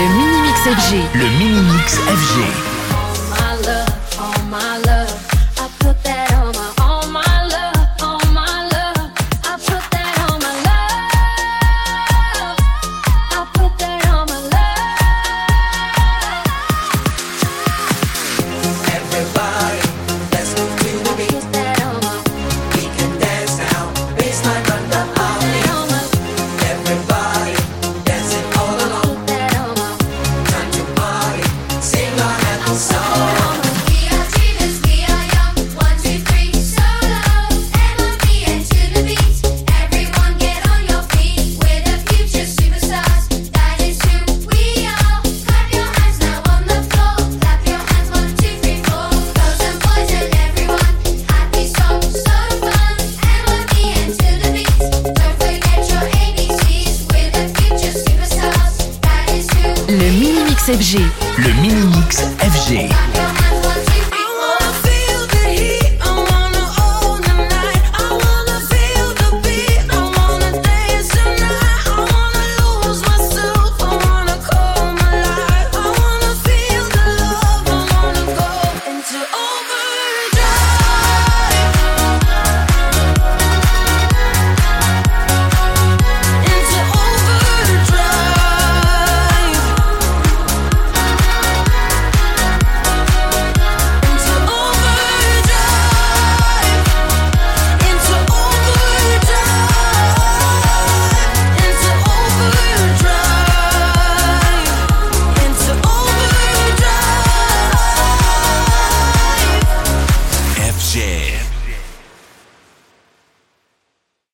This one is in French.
Le mini-mix FG. Le mini-mix FG. Le Mini-Mix FG. Yeah.